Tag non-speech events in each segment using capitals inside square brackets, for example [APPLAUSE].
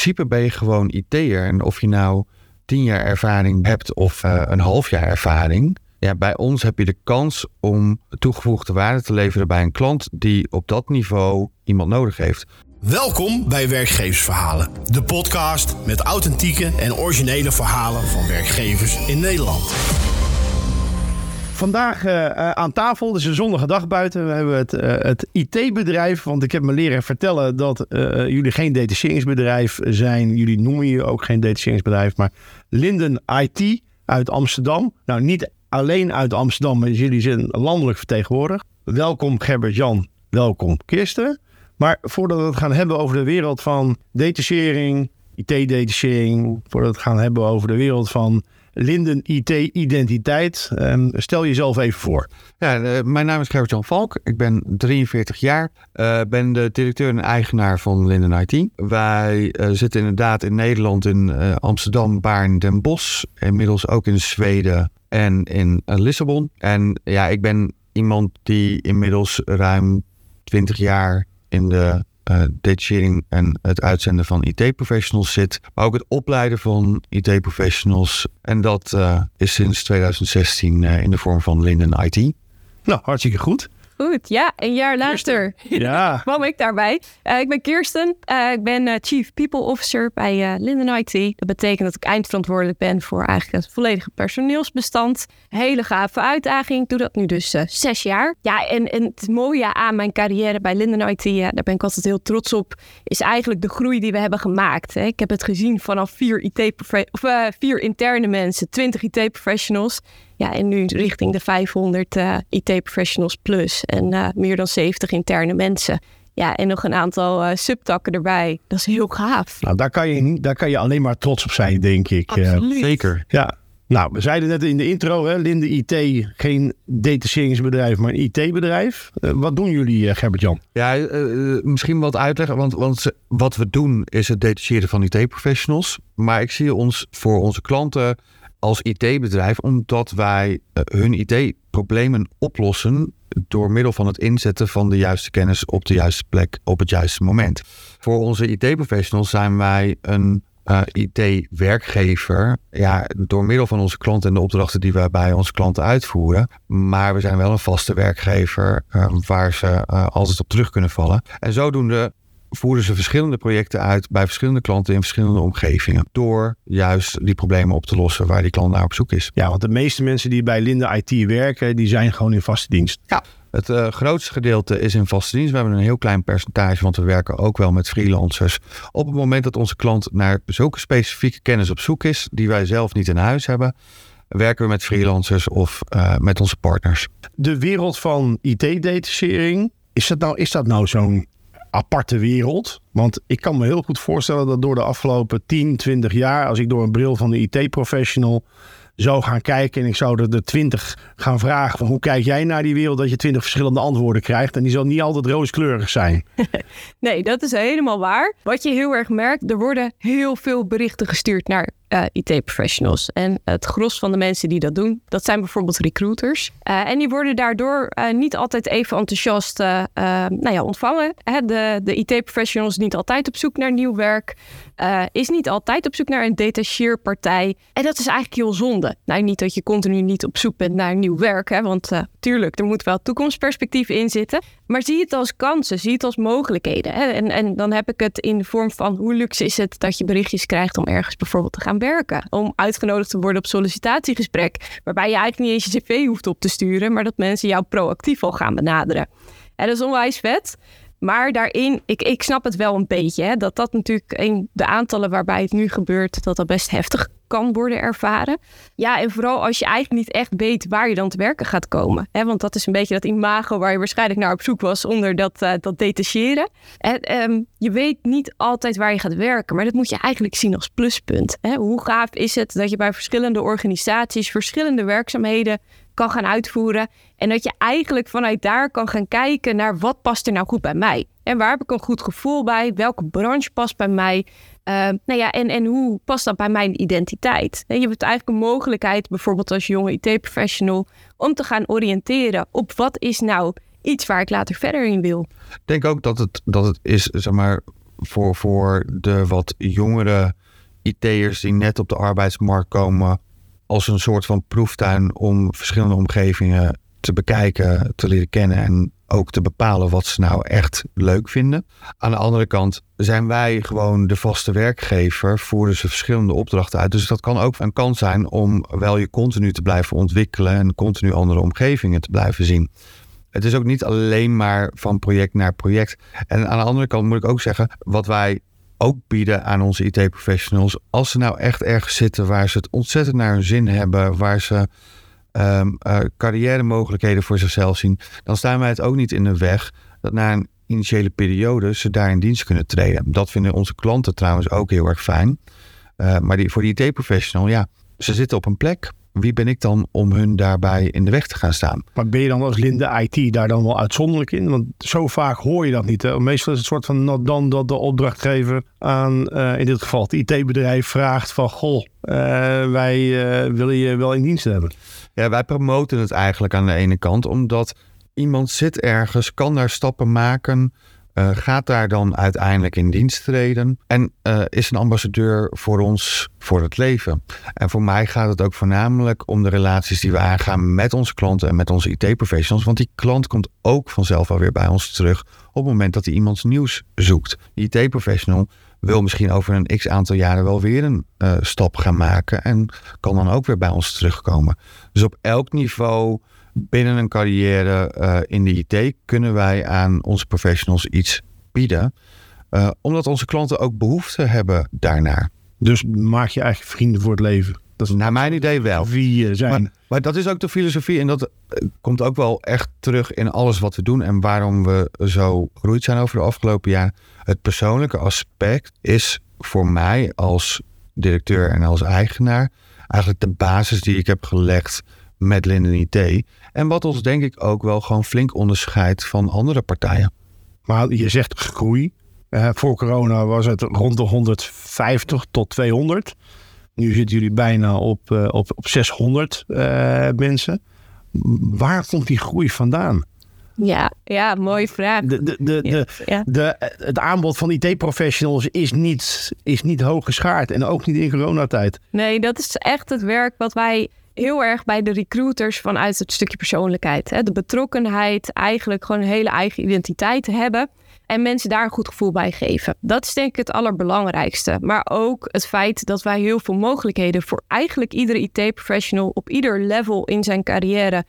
principe ben je gewoon IT'er. En of je nou tien jaar ervaring hebt of uh, een half jaar ervaring. Ja, bij ons heb je de kans om toegevoegde waarde te leveren bij een klant die op dat niveau iemand nodig heeft. Welkom bij Werkgeversverhalen, de podcast met authentieke en originele verhalen van werkgevers in Nederland. Vandaag uh, aan tafel, het is een zonnige dag buiten. We hebben het, uh, het IT-bedrijf, want ik heb me leren vertellen dat jullie geen detacheringsbedrijf zijn. Jullie noemen je ook geen detacheringsbedrijf, maar Linden IT uit Amsterdam. Nou, niet alleen uit Amsterdam, maar jullie zijn landelijk vertegenwoordigd. Welkom Gerbert-Jan, welkom Kirsten. Maar voordat we het gaan hebben over de wereld van detachering, IT-detachering, voordat we het gaan hebben over de wereld van Linden IT Identiteit. Um, stel jezelf even voor. Ja, uh, mijn naam is Gerrit-Jan Valk. Ik ben 43 jaar. Uh, ben de directeur en eigenaar van Linden IT. Wij uh, zitten inderdaad in Nederland, in Amsterdam, Baarn, Den Bosch. Inmiddels ook in Zweden en in Lissabon. En ja, ik ben iemand die inmiddels ruim 20 jaar in de uh, detachering en het uitzenden van IT-professionals zit. Maar ook het opleiden van IT-professionals. En dat uh, is sinds 2016 uh, in de vorm van Linden IT. Nou, hartstikke goed. Goed, ja, een jaar later [LAUGHS] ja. [LAUGHS] kwam ik daarbij. Uh, ik ben Kirsten. Uh, ik ben uh, Chief People Officer bij Linden IT. Dat betekent dat ik eindverantwoordelijk ben voor eigenlijk het volledige personeelsbestand. Hele gave uitdaging. Ik doe dat nu dus zes jaar. Ja, en, en het mooie aan mijn carrière bij Linden IT, daar ben ik altijd heel trots op, is eigenlijk de groei die we hebben gemaakt. Hè. Ik heb het gezien vanaf vier, IT of, vier interne mensen, 20 IT-professionals. Ja, en nu richting de 500 uh, IT-professionals plus en uh, meer dan 70 interne mensen. Ja, en nog een aantal uh, subtakken erbij. Dat is heel gaaf. Nou, daar kan je, daar kan je alleen maar trots op zijn, denk ik. Absoluut. Zeker. Ja. Nou, we zeiden net in de intro, hè, Linde IT, geen detacheringsbedrijf, maar een IT-bedrijf. wat doen jullie, Gerbert-Jan? Ja, misschien wat uitleggen, want, want wat we doen is het detacheren van IT-professionals. Maar ik zie ons voor onze klanten als IT-bedrijf, omdat wij uh, hun IT-problemen oplossen door middel van het inzetten van de juiste kennis op de juiste plek op het juiste moment. Voor onze IT-professionals zijn wij een uh, IT-werkgever, ja, door middel van onze klanten en de opdrachten die wij bij onze klanten uitvoeren. Maar we zijn wel een vaste werkgever uh, waar ze altijd op terug kunnen vallen. En zodoende voeren ze verschillende projecten uit bij verschillende klanten in verschillende omgevingen. Door juist die problemen op te lossen waar die klant naar op zoek is. Ja, want de meeste mensen die bij Linde IT werken, die zijn gewoon in vaste dienst. Ja. Het uh, grootste gedeelte is in vaste dienst. We hebben een heel klein percentage, want we werken ook wel met freelancers. Op het moment dat onze klant naar zulke specifieke kennis op zoek is, die wij zelf niet in huis hebben, werken we met freelancers of uh, met onze partners. De wereld van IT-detachering, is dat nou, is dat nou zo'n aparte wereld. Want ik kan me heel goed voorstellen dat door de afgelopen 10, 20 jaar, als ik door een bril van de IT-professional zou gaan kijken en ik zou er de 20 gaan vragen van hoe kijk jij naar die wereld, dat je 20 verschillende antwoorden krijgt. En die zal niet altijd rooskleurig zijn. [LAUGHS] nee, dat is helemaal waar. Wat je heel erg merkt, er worden heel veel berichten gestuurd naar uh, IT-professionals. En het gros van de mensen die dat doen, dat zijn bijvoorbeeld recruiters. Uh, en die worden daardoor uh, niet altijd even enthousiast nou ja, ontvangen. Hè? De, de IT-professionals niet altijd op zoek naar nieuw werk. is niet altijd op zoek naar een detacheerpartij. En dat is eigenlijk heel zonde. Nou, niet dat je continu niet op zoek bent naar nieuw werk. Hè? Want tuurlijk, er moet wel toekomstperspectief in zitten. Maar zie het als kansen, zie het als mogelijkheden. Hè? En, en dan heb ik het in de vorm van hoe luxe is het dat je berichtjes krijgt om ergens bijvoorbeeld te gaan werken. Om uitgenodigd te worden op sollicitatiegesprek. Waarbij je eigenlijk niet eens je cv hoeft op te sturen, maar dat mensen jou proactief al gaan benaderen. En dat is onwijs vet. Maar daarin, ik, ik snap het wel een beetje, hè, dat dat natuurlijk een, de aantallen waarbij het nu gebeurt, dat dat best heftig kan worden ervaren. Ja, en vooral als je eigenlijk niet echt weet waar je dan te werken gaat komen. Hè, want dat is een beetje dat imago waar je waarschijnlijk naar op zoek was onder dat, uh, dat detacheren. En, um, je weet niet altijd waar je gaat werken, maar dat moet je eigenlijk zien als pluspunt. Hè. Hoe gaaf is het dat je bij verschillende organisaties verschillende werkzaamheden kan gaan uitvoeren. En dat je eigenlijk vanuit daar kan gaan kijken naar wat past er nou goed bij mij. En waar heb ik een goed gevoel bij? Welke branche past bij mij? Uh, nou ja, en, en hoe past dat bij mijn identiteit? En je hebt eigenlijk een mogelijkheid, bijvoorbeeld als jonge IT-professional, om te gaan oriënteren op wat is nou iets waar ik later verder in wil. Ik denk ook dat het, dat het is, zeg maar, voor, voor de wat jongere IT'ers die net op de arbeidsmarkt komen als een soort van proeftuin om verschillende omgevingen te bekijken, te leren kennen en ook te bepalen wat ze nou echt leuk vinden. Aan de andere kant zijn wij gewoon de vaste werkgever, voeren ze verschillende opdrachten uit. Dus dat kan ook een kans zijn om wel je continu te blijven ontwikkelen en continu andere omgevingen te blijven zien. Het is ook niet alleen maar van project naar project. En aan de andere kant moet ik ook zeggen, wat wij ook bieden aan onze IT-professionals, als ze nou echt ergens zitten waar ze het ontzettend naar hun zin hebben, waar ze um, uh, carrière mogelijkheden voor zichzelf zien, dan staan wij het ook niet in de weg dat na een initiële periode ze daar in dienst kunnen treden. Dat vinden onze klanten trouwens ook heel erg fijn. Uh, maar die, voor die IT-professional, ja, ze zitten op een plek. Wie ben ik dan om hun daarbij in de weg te gaan staan? Maar ben je dan als Linde IT daar dan wel uitzonderlijk in? Want zo vaak hoor je dat niet. Hè? Meestal is het soort van dan dat de opdrachtgever aan, uh, in dit geval het IT-bedrijf, vraagt van... Goh, wij willen je wel in dienst hebben. Ja, wij promoten het eigenlijk aan de ene kant, omdat iemand zit ergens, kan daar stappen maken, uh, gaat daar dan uiteindelijk in dienst treden en uh, is een ambassadeur voor ons voor het leven. En voor mij gaat het ook voornamelijk om de relaties die we aangaan met onze klanten en met onze IT-professionals, want die klant komt ook vanzelf alweer bij ons terug op het moment dat hij iemands nieuws zoekt. Die IT-professional wil misschien over een x aantal jaren wel weer een uh, stap gaan maken en kan dan ook weer bij ons terugkomen. Dus op elk niveau binnen een carrière uh, in de IT kunnen wij aan onze professionals iets bieden, uh, omdat onze klanten ook behoefte hebben daarnaar. Dus maak je eigen vrienden voor het leven. Dat is naar mijn idee wel. Wie zijn. Maar, maar, dat is ook de filosofie en dat komt ook wel echt terug in alles wat we doen en waarom we zo gegroeid zijn over de afgelopen jaar. Het persoonlijke aspect is voor mij als directeur en als eigenaar eigenlijk de basis die ik heb gelegd met Linden IT. En wat ons denk ik ook wel gewoon flink onderscheidt van andere partijen. Maar je zegt groei. Uh, voor corona was het rond de 150 tot 200. Nu zitten jullie bijna op, uh, op, op 600 uh, mensen. Waar komt die groei vandaan? Ja, ja mooie vraag. De, de, de, de, ja. de, het aanbod van IT-professionals is niet, is niet hoog geschaard. En ook niet in coronatijd. Nee, dat is echt het werk wat wij heel erg bij de recruiters vanuit het stukje persoonlijkheid. Hè? De betrokkenheid, eigenlijk gewoon een hele eigen identiteit hebben. En mensen daar een goed gevoel bij geven. Dat is denk ik het allerbelangrijkste. Maar ook het feit dat wij heel veel mogelijkheden voor eigenlijk iedere IT-professional op ieder level in zijn carrière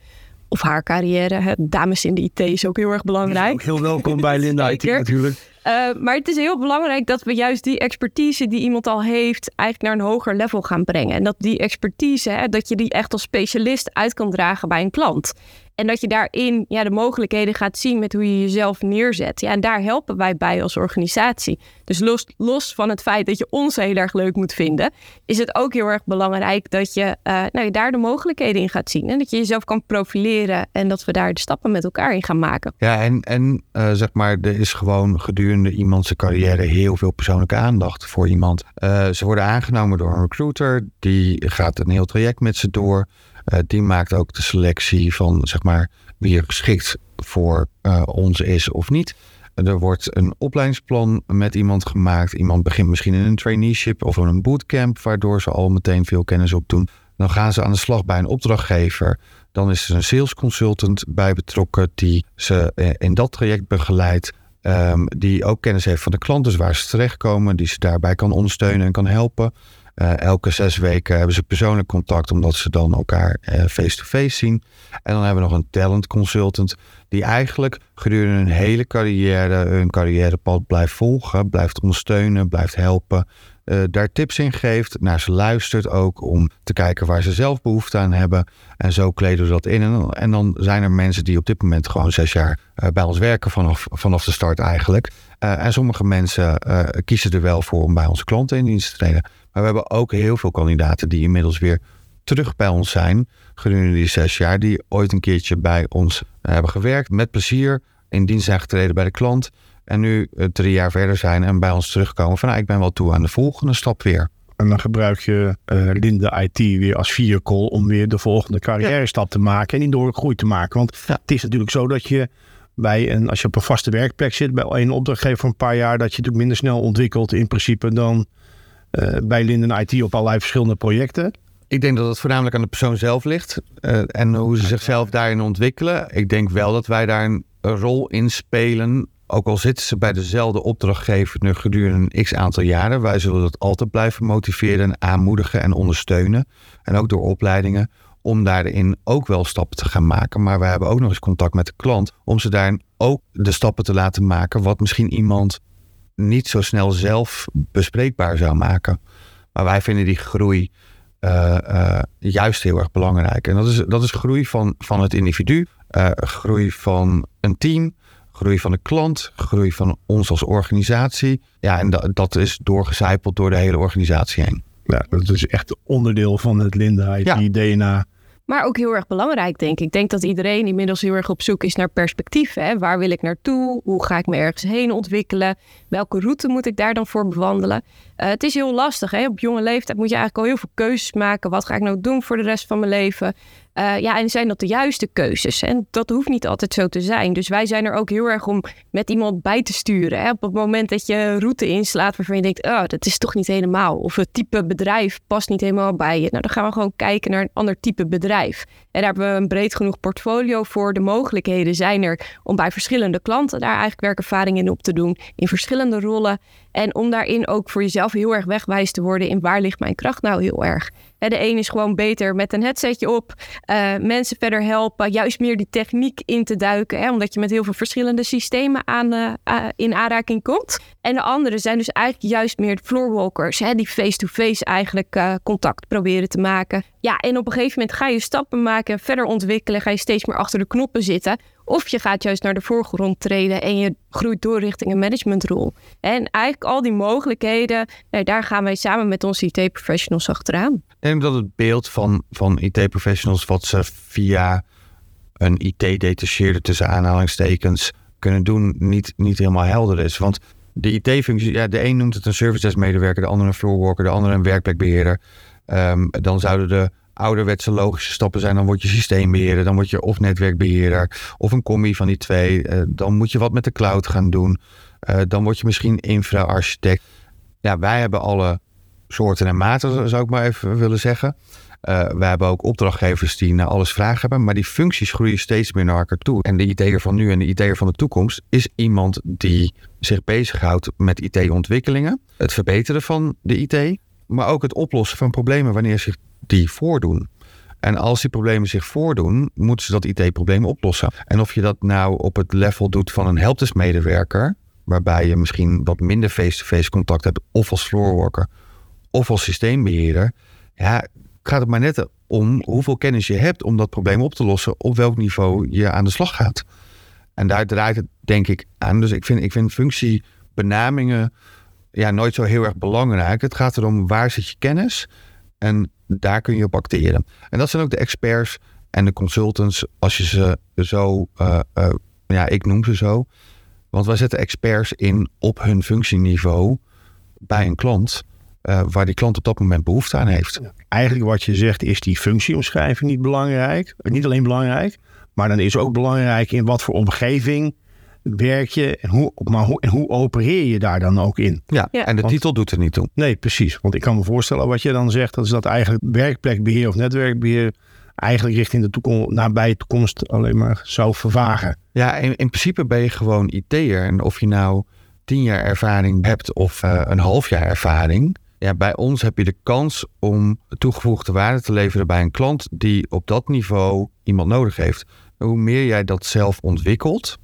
of haar carrière. Hè. Dames in de IT is ook heel erg belangrijk. Ook heel welkom bij [LAUGHS] Linda IT natuurlijk. Uh, maar het is heel belangrijk dat we juist die expertise die iemand al heeft, eigenlijk naar een hoger level gaan brengen. En dat die expertise, hè, dat je die echt als specialist uit kan dragen bij een klant. En dat je daarin ja, de mogelijkheden gaat zien met hoe je jezelf neerzet. Ja, en daar helpen wij bij als organisatie. Dus los, los van het feit dat je ons heel erg leuk moet vinden, is het ook heel erg belangrijk dat je uh, nou, daar de mogelijkheden in gaat zien. En dat je jezelf kan profileren en dat we daar de stappen met elkaar in gaan maken. Ja, en, en uh, zeg maar, er is gewoon gedurende iemands carrière heel veel persoonlijke aandacht voor iemand. Uh, ze worden aangenomen door een recruiter, die gaat een heel traject met ze door. Uh, die maakt ook de selectie van zeg maar, wie er geschikt voor uh, ons is of niet. Er wordt een opleidingsplan met iemand gemaakt. Iemand begint misschien in een traineeship of een bootcamp, waardoor ze al meteen veel kennis opdoen. Dan gaan ze aan de slag bij een opdrachtgever. Dan is er een sales consultant bij betrokken die ze in dat traject begeleidt. Um, die ook kennis heeft van de klant, dus waar ze terechtkomen, die ze daarbij kan ondersteunen en kan helpen. Uh, elke zes weken hebben ze persoonlijk contact, omdat ze dan elkaar face-to-face uh, -face zien. En dan hebben we nog een talent consultant, die eigenlijk gedurende hun hele carrière, hun carrièrepad blijft volgen, blijft ondersteunen, blijft helpen. Uh, daar tips in geeft, naar ze luistert ook om te kijken waar ze zelf behoefte aan hebben. En zo kleden we dat in. En, en dan zijn er mensen die op dit moment gewoon zes jaar uh, bij ons werken vanaf, vanaf de start eigenlijk. Uh, en sommige mensen kiezen er wel voor om bij onze klanten in dienst te treden. Maar we hebben ook heel veel kandidaten die inmiddels weer terug bij ons zijn gedurende die zes jaar. Die ooit een keertje bij ons hebben gewerkt. Met plezier in dienst zijn getreden bij de klant. En nu uh, drie jaar verder zijn en bij ons terugkomen van nou, ik ben wel toe aan de volgende stap weer. En dan gebruik je uh, Linde IT weer als vehicle om weer de volgende carrière stap te maken en die doorgroei te maken. Want ja. het is natuurlijk zo dat je bij een, als je op een vaste werkplek zit, bij een opdrachtgever voor een paar jaar, dat je natuurlijk minder snel ontwikkelt in principe dan uh, bij Linden IT op allerlei verschillende projecten. Ik denk dat het voornamelijk aan de persoon zelf ligt uh, en hoe ze zichzelf daarin ontwikkelen. Ik denk wel dat wij daar een rol in spelen ook al zitten ze bij dezelfde opdrachtgever gedurende een x aantal jaren, wij zullen dat altijd blijven motiveren, aanmoedigen en ondersteunen. En ook door opleidingen om daarin ook wel stappen te gaan maken. Maar we hebben ook nog eens contact met de klant om ze daarin ook de stappen te laten maken wat misschien iemand niet zo snel zelf bespreekbaar zou maken. Maar wij vinden die groei uh, uh, juist heel erg belangrijk. En dat is, dat is groei van, van het individu, uh, groei van een team, groei van de klant, groei van ons als organisatie. Ja, en dat, dat is doorgecijpeld door de hele organisatie heen. Ja, dat is echt onderdeel van het Linda IT DNA. Maar ook heel erg belangrijk, denk ik. Ik denk dat iedereen inmiddels heel erg op zoek is naar perspectief. Hè? Waar wil ik naartoe? Hoe ga ik me ergens heen ontwikkelen? Welke route moet ik daar dan voor bewandelen? Uh, het is heel lastig. Hè? Op jonge leeftijd moet je eigenlijk al heel veel keuzes maken. Wat ga ik nou doen voor de rest van mijn leven? Uh, ja, en zijn dat de juiste keuzes? En dat hoeft niet altijd zo te zijn. Dus wij zijn er ook heel erg om met iemand bij te sturen. Hè? Op het moment dat je een route inslaat waarvan je denkt, oh, dat is toch niet helemaal. Of het type bedrijf past niet helemaal bij je. Nou, dan gaan we gewoon kijken naar een ander type bedrijf. En daar hebben we een breed genoeg portfolio voor. De mogelijkheden zijn er om bij verschillende klanten daar eigenlijk werkervaring in op te doen. In verschillende rollen. En om daarin ook voor jezelf heel erg wegwijs te worden in waar ligt mijn kracht nou heel erg. De een is gewoon beter met een headsetje op, uh, mensen verder helpen, juist meer die techniek in te duiken, hè, omdat je met heel veel verschillende systemen aan, uh, in aanraking komt. En de andere zijn dus eigenlijk juist meer de floorwalkers, hè, die face-to-face -face eigenlijk uh, contact proberen te maken. Ja, en op een gegeven moment ga je stappen maken, verder ontwikkelen, ga je steeds meer achter de knoppen zitten. Of je gaat juist naar de voorgrond treden en je groeit door richting een managementrol. En eigenlijk al die mogelijkheden, nou, daar gaan wij samen met onze IT-professionals achteraan. Denk dat het beeld van, van IT-professionals wat ze via een IT-detacheerde tussen aanhalingstekens kunnen doen, niet, niet helemaal helder is. Want de IT-functie, ja, de een noemt het een service desk medewerker, de ander een floorworker, de ander een werkplekbeheerder. Um, dan zouden de ouderwetse logische stappen zijn, dan word je systeembeheerder, dan word je of netwerkbeheerder of een combi van die twee. Uh, dan moet je wat met de cloud gaan doen. Uh, dan word je misschien infra-architect. Ja, wij hebben alle soorten en maten, zou ik maar even willen zeggen. Uh, wij hebben ook opdrachtgevers die naar alles vragen hebben, maar die functies groeien steeds meer naar elkaar toe. En de IT'er van nu en de IT'er van de toekomst is iemand die zich bezighoudt met IT-ontwikkelingen, het verbeteren van de IT, maar ook het oplossen van problemen wanneer zich die voordoen. En als die problemen zich voordoen, moeten ze dat IT-probleem oplossen. En of je dat nou op het level doet van een helpdesk-medewerker, waarbij je misschien wat minder face-to-face contact hebt, of als floorworker, of als systeembeheerder, ja, gaat het maar net om hoeveel kennis je hebt om dat probleem op te lossen, op welk niveau je aan de slag gaat. En daar draait het denk ik aan. Dus ik vind, ik vind functiebenamingen ja, nooit zo heel erg belangrijk. Het gaat erom waar zit je kennis en daar kun je op acteren. En dat zijn ook de experts en de consultants, als je ze zo, uh, uh, ja, ik noem ze zo. Want wij zetten experts in op hun functieniveau bij een klant, uh, waar die klant op dat moment behoefte aan heeft. Eigenlijk wat je zegt is die functieomschrijving niet belangrijk. Niet alleen belangrijk, maar dan is ook belangrijk in wat voor omgeving werk je en hoe, maar hoe, en hoe opereer je daar dan ook in? Ja, ja. en de want, titel doet er niet toe. Nee, precies. Want ik kan me voorstellen wat je dan zegt, dat is dat eigenlijk werkplekbeheer of netwerkbeheer eigenlijk richting de toekomst, nabij de toekomst alleen maar zou vervagen. Ja, in, in principe ben je gewoon IT'er. En of je nou tien jaar ervaring hebt of uh, een half jaar ervaring. Ja, bij ons heb je de kans om toegevoegde waarde te leveren bij een klant die op dat niveau iemand nodig heeft. Hoe meer jij dat zelf ontwikkelt,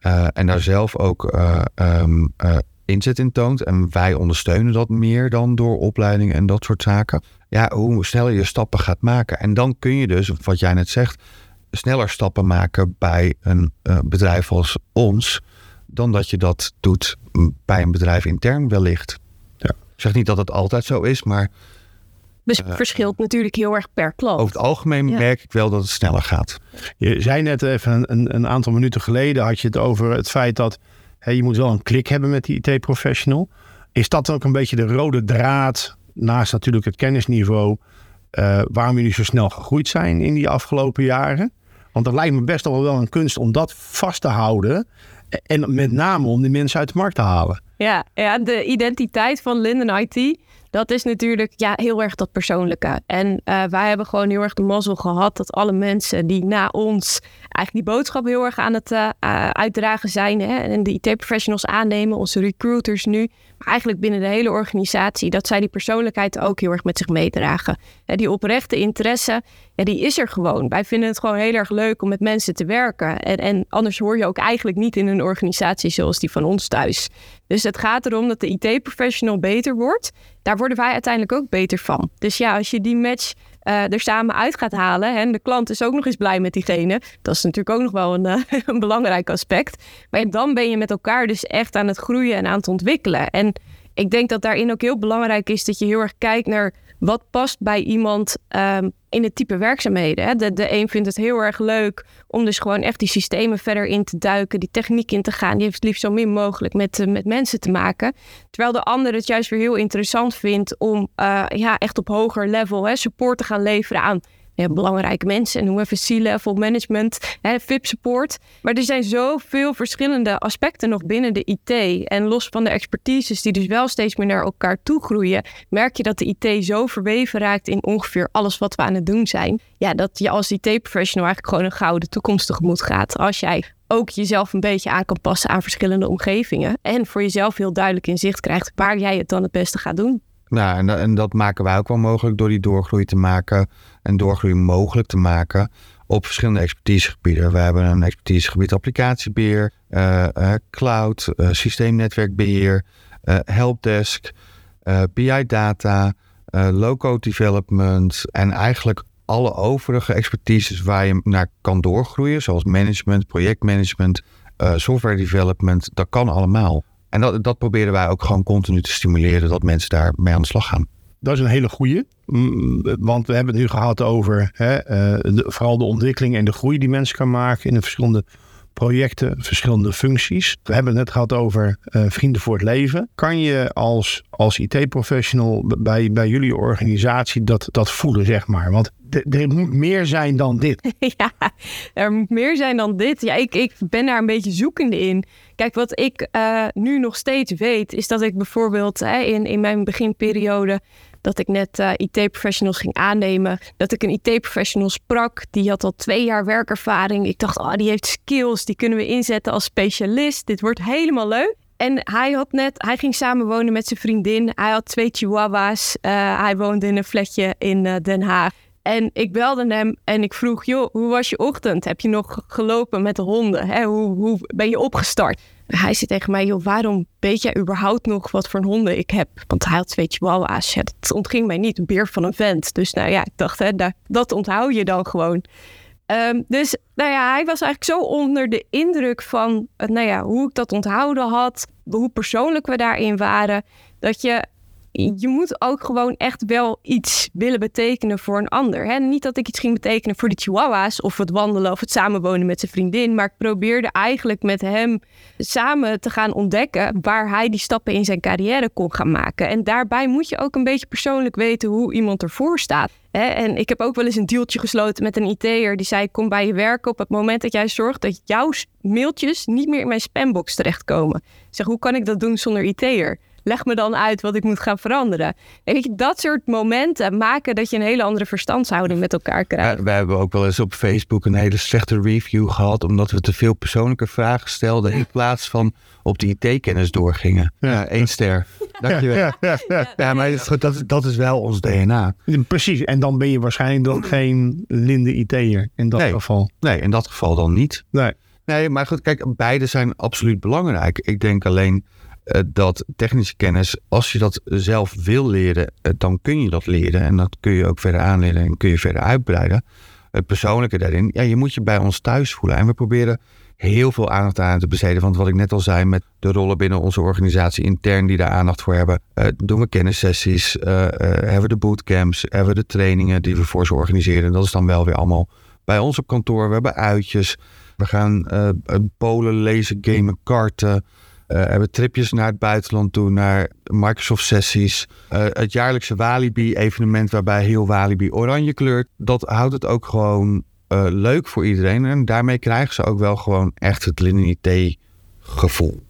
uh, en daar zelf ook uh, um, uh, inzet in toont. En wij ondersteunen dat meer dan door opleiding en dat soort zaken. Ja, hoe sneller je stappen gaat maken. En dan kun je dus, wat jij net zegt, sneller stappen maken bij een bedrijf als ons. Dan dat je dat doet bij een bedrijf intern wellicht. Ik zeg niet dat het altijd zo is, maar dus het verschilt natuurlijk heel erg per klant. Over het algemeen merk ik wel dat het sneller gaat. Je zei net even een, een aantal minuten geleden had je het over het feit dat hè, je moet wel een klik hebben met die IT-professional. Is dat ook een beetje de rode draad naast natuurlijk het kennisniveau uh, waarom jullie zo snel gegroeid zijn in die afgelopen jaren? Want dat lijkt me best wel wel een kunst om dat vast te houden. En met name om die mensen uit de markt te halen. Ja, ja de identiteit van Linden IT dat is natuurlijk ja, heel erg dat persoonlijke. En uh, wij hebben gewoon heel erg de mazzel gehad dat alle mensen die na ons eigenlijk die boodschap heel erg aan het uh, uitdragen zijn. Hè, en de IT-professionals aannemen, onze recruiters nu. Maar eigenlijk binnen de hele organisatie, dat zij die persoonlijkheid ook heel erg met zich meedragen. Ja, die oprechte interesse, ja, die is er gewoon. Wij vinden het gewoon heel erg leuk om met mensen te werken. En, en anders hoor je ook eigenlijk niet in een organisatie zoals die van ons thuis. Dus het gaat erom dat de IT-professional beter wordt. Daar worden wij uiteindelijk ook beter van. Dus ja, als je die match uh, er samen uit gaat halen. En de klant is ook nog eens blij met diegene. Dat is natuurlijk ook nog wel een, uh, [LAUGHS] een belangrijk aspect. Maar dan ben je met elkaar dus echt aan het groeien en aan het ontwikkelen. En ik denk dat daarin ook heel belangrijk is dat je heel erg kijkt naar wat past bij iemand um, in het type werkzaamheden. Hè? De, de een vindt het heel erg leuk om dus gewoon echt die systemen verder in te duiken, die techniek in te gaan. Die heeft het liefst zo min mogelijk met, uh, met mensen te maken. Terwijl de ander het juist weer heel interessant vindt om uh, ja, echt op hoger level hè, support te gaan leveren aan ja, belangrijke mensen. En hoe even C-level management, hè, VIP support. Maar er zijn zoveel verschillende aspecten nog binnen de IT. En los van de expertises die dus wel steeds meer naar elkaar toe groeien, merk je dat de IT zo verweven raakt in ongeveer alles wat we aan het doen zijn. Ja, dat je als IT-professional eigenlijk gewoon een gouden toekomst tegemoet gaat. Als jij ook jezelf een beetje aan kan passen aan verschillende omgevingen. En voor jezelf heel duidelijk in zicht krijgt waar jij het dan het beste gaat doen. Nou, en, en dat maken wij ook wel mogelijk door die doorgroei te maken en doorgroei mogelijk te maken op verschillende expertisegebieden. We hebben een expertisegebied applicatiebeheer, uh, uh, cloud, uh, systeemnetwerkbeheer, helpdesk, BI data, low-code development en eigenlijk alle overige expertises waar je naar kan doorgroeien, zoals management, projectmanagement, software development, dat kan allemaal. En dat, dat proberen wij ook gewoon continu te stimuleren, dat mensen daar mee aan de slag gaan. Dat is een hele goede. Mm, want we hebben het nu gehad over hè, uh, vooral de ontwikkeling en de groei die mensen kan maken in de verschillende projecten, verschillende functies. We hebben het net gehad over uh, Vrienden voor het Leven. Kan je als, als IT-professional bij, bij jullie organisatie dat, dat voelen, zeg maar? Want er moet meer zijn dan dit. [LAUGHS] ja, er moet meer zijn dan dit. Ja, ik, ik ben daar een beetje zoekende in. Kijk, wat ik uh, nu nog steeds weet, is dat ik bijvoorbeeld in, in mijn beginperiode dat ik net uh, IT-professionals ging aannemen. Dat ik een IT-professional sprak. Die had al twee jaar werkervaring. Ik dacht, oh, die heeft skills. Die kunnen we inzetten als specialist. Dit wordt helemaal leuk. En hij had net, hij ging samenwonen met zijn vriendin. Hij had twee chihuahuas. Uh, hij woonde in een flatje in uh, Den Haag. En ik belde hem en ik vroeg, joh, hoe was je ochtend? Heb je nog gelopen met de honden? Hè? Hoe, hoe ben je opgestart? Hij zei tegen mij, joh, waarom weet jij überhaupt nog wat voor honden ik heb? Want hij had twee chihuahuas. Ja, dat ontging mij niet, een beer van een vent. Dus nou ja, ik dacht, hè, dat onthoud je dan gewoon. Um, dus nou ja, hij was eigenlijk zo onder de indruk van nou ja, hoe ik dat onthouden had, hoe persoonlijk we daarin waren, dat je je moet ook gewoon echt wel iets willen betekenen voor een ander. Hè? Niet dat ik iets ging betekenen voor de chihuahuas of het wandelen of het samenwonen met zijn vriendin. Maar ik probeerde eigenlijk met hem samen te gaan ontdekken waar hij die stappen in zijn carrière kon gaan maken. En daarbij moet je ook een beetje persoonlijk weten hoe iemand ervoor staat. En ik heb ook wel eens een dealtje gesloten met een IT'er die zei: Kom bij je werken op het moment dat jij zorgt dat jouw mailtjes niet meer in mijn spambox terechtkomen. Ik zeg: Hoe kan ik dat doen zonder IT'er? Leg me dan uit wat ik moet gaan veranderen. En weet je, dat soort momenten maken dat je een hele andere verstandshouding met elkaar krijgt. Ja, we hebben ook wel eens op Facebook een hele slechte review gehad, omdat we te veel persoonlijke vragen stelden in plaats van op de IT-kennis doorgingen. Ja, één ster. Dankjewel. Ja, ja, ja, ja. maar dat, dat is wel ons DNA. Precies, en dan ben je waarschijnlijk dan geen linde IT'er in dat geval. Nee, in dat geval dan niet. Nee. Nee, maar goed, kijk, beide zijn absoluut belangrijk. Ik denk alleen dat technische kennis, als je dat zelf wil leren, eh, dan kun je dat leren. En dat kun je ook verder aanleren en kun je verder uitbreiden. Het persoonlijke daarin, ja, je moet je bij ons thuis voelen. En we proberen heel veel aandacht aan te besteden. Want wat ik net al zei met de rollen binnen onze organisatie intern die daar aandacht voor hebben. Uh, doen we kennissessies, hebben we de bootcamps, hebben we de trainingen die we voor ze organiseren. Dat is dan wel weer allemaal bij ons op kantoor. We hebben uitjes. We gaan polen lezen, gamen, karten. Uh, hebben tripjes naar het buitenland toe, naar Microsoft-sessies. Uh, het jaarlijkse Walibi-evenement waarbij heel Walibi oranje kleurt. Dat houdt het ook gewoon eh, leuk voor iedereen. En daarmee krijgen ze ook wel gewoon echt het Linnen IT gevoel.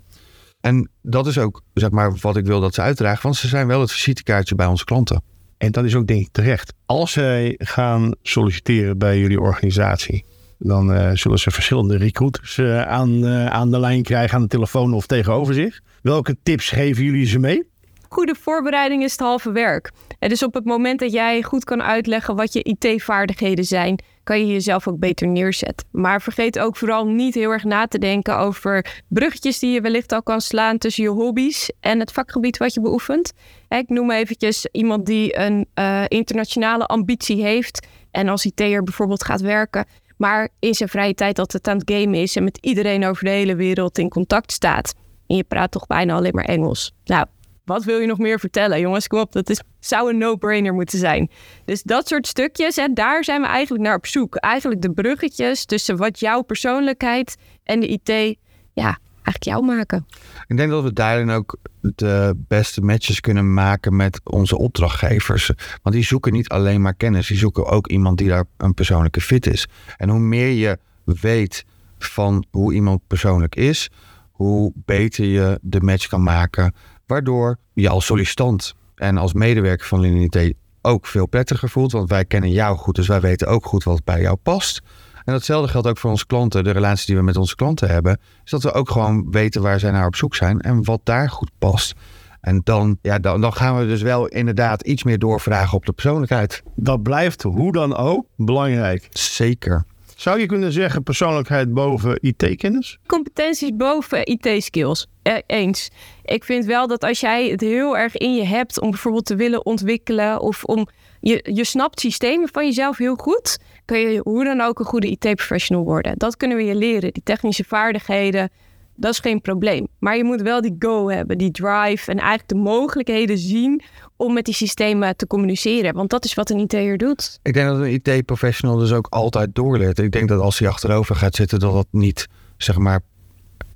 En dat is ook zeg maar, wat ik wil dat ze uitdragen. Want ze zijn wel het visitekaartje bij onze klanten. En dat is ook denk ik terecht. Als zij gaan solliciteren bij jullie organisatie, dan uh, zullen ze verschillende recruiters uh, aan, uh, aan de lijn krijgen, aan de telefoon of tegenover zich. Welke tips geven jullie ze mee? Goede voorbereiding is het halve werk. En dus op het moment dat jij goed kan uitleggen wat je IT-vaardigheden zijn, kan je jezelf ook beter neerzetten. Maar vergeet ook vooral niet heel erg na te denken over bruggetjes die je wellicht al kan slaan tussen je hobby's en het vakgebied wat je beoefent. Ik noem eventjes iemand die een internationale ambitie heeft en als IT'er bijvoorbeeld gaat werken, maar in zijn vrije tijd altijd aan het gamen is en met iedereen over de hele wereld in contact staat. En je praat toch bijna alleen maar Engels. Nou, wat wil je nog meer vertellen? Jongens, kom op, dat is, zou een no-brainer moeten zijn. Dus dat soort stukjes, hè, daar zijn we eigenlijk naar op zoek. Eigenlijk de bruggetjes tussen wat jouw persoonlijkheid en de IT, ja, eigenlijk jou maken. Ik denk dat we daarin ook de beste matches kunnen maken met onze opdrachtgevers. Want die zoeken niet alleen maar kennis, die zoeken ook iemand die daar een persoonlijke fit is. En hoe meer je weet van hoe iemand persoonlijk is, hoe beter je de match kan maken Waardoor je als sollicitant en als medewerker van Linity ook veel prettiger voelt. Want wij kennen jou goed, dus wij weten ook goed wat bij jou past. En datzelfde geldt ook voor onze klanten. De relatie die we met onze klanten hebben, is dat we ook gewoon weten waar zij naar op zoek zijn en wat daar goed past. En dan, ja, dan, dan gaan we dus wel inderdaad iets meer doorvragen op de persoonlijkheid. Dat blijft hoe dan ook belangrijk. Zeker. Zou je kunnen zeggen persoonlijkheid boven IT-kennis? Competenties boven IT-skills. E eens. Ik vind wel dat als jij het heel erg in je hebt om bijvoorbeeld te willen ontwikkelen of om je, je snapt systemen van jezelf heel goed, kun je hoe dan ook een goede IT-professional worden. Dat kunnen we je leren. Die technische vaardigheden, dat is geen probleem. Maar je moet wel die go hebben, die drive en eigenlijk de mogelijkheden zien om met die systemen te communiceren. Want dat is wat een IT'er doet. Ik denk dat een IT-professional dus ook altijd doorleert. Ik denk dat als hij achterover gaat zitten, dat dat niet, zeg maar,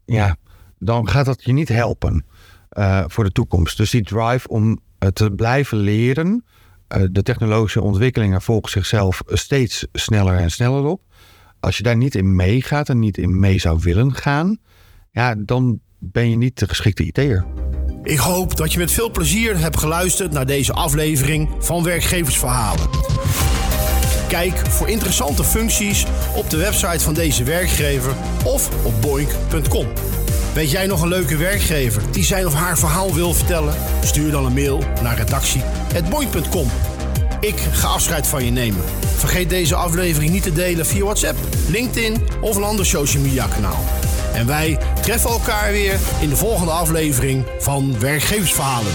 ja, dan gaat dat je niet helpen uh, voor de toekomst. Dus die drive om te blijven leren, de technologische ontwikkelingen volgen zichzelf steeds sneller en sneller op. Als je daar niet in meegaat en niet in mee zou willen gaan, ja, dan ben je niet de geschikte IT'er. Ik hoop dat je met veel plezier hebt geluisterd naar deze aflevering van Werkgeversverhalen. Kijk voor interessante functies op de website van deze werkgever of op boink.com. Weet jij nog een leuke werkgever die zijn of haar verhaal wil vertellen? Stuur dan een mail naar redactie.boink.com. Ik ga afscheid van je nemen. Vergeet deze aflevering niet te delen via WhatsApp, LinkedIn of een ander social media kanaal. En wij treffen elkaar weer in de volgende aflevering van Werkgeversverhalen.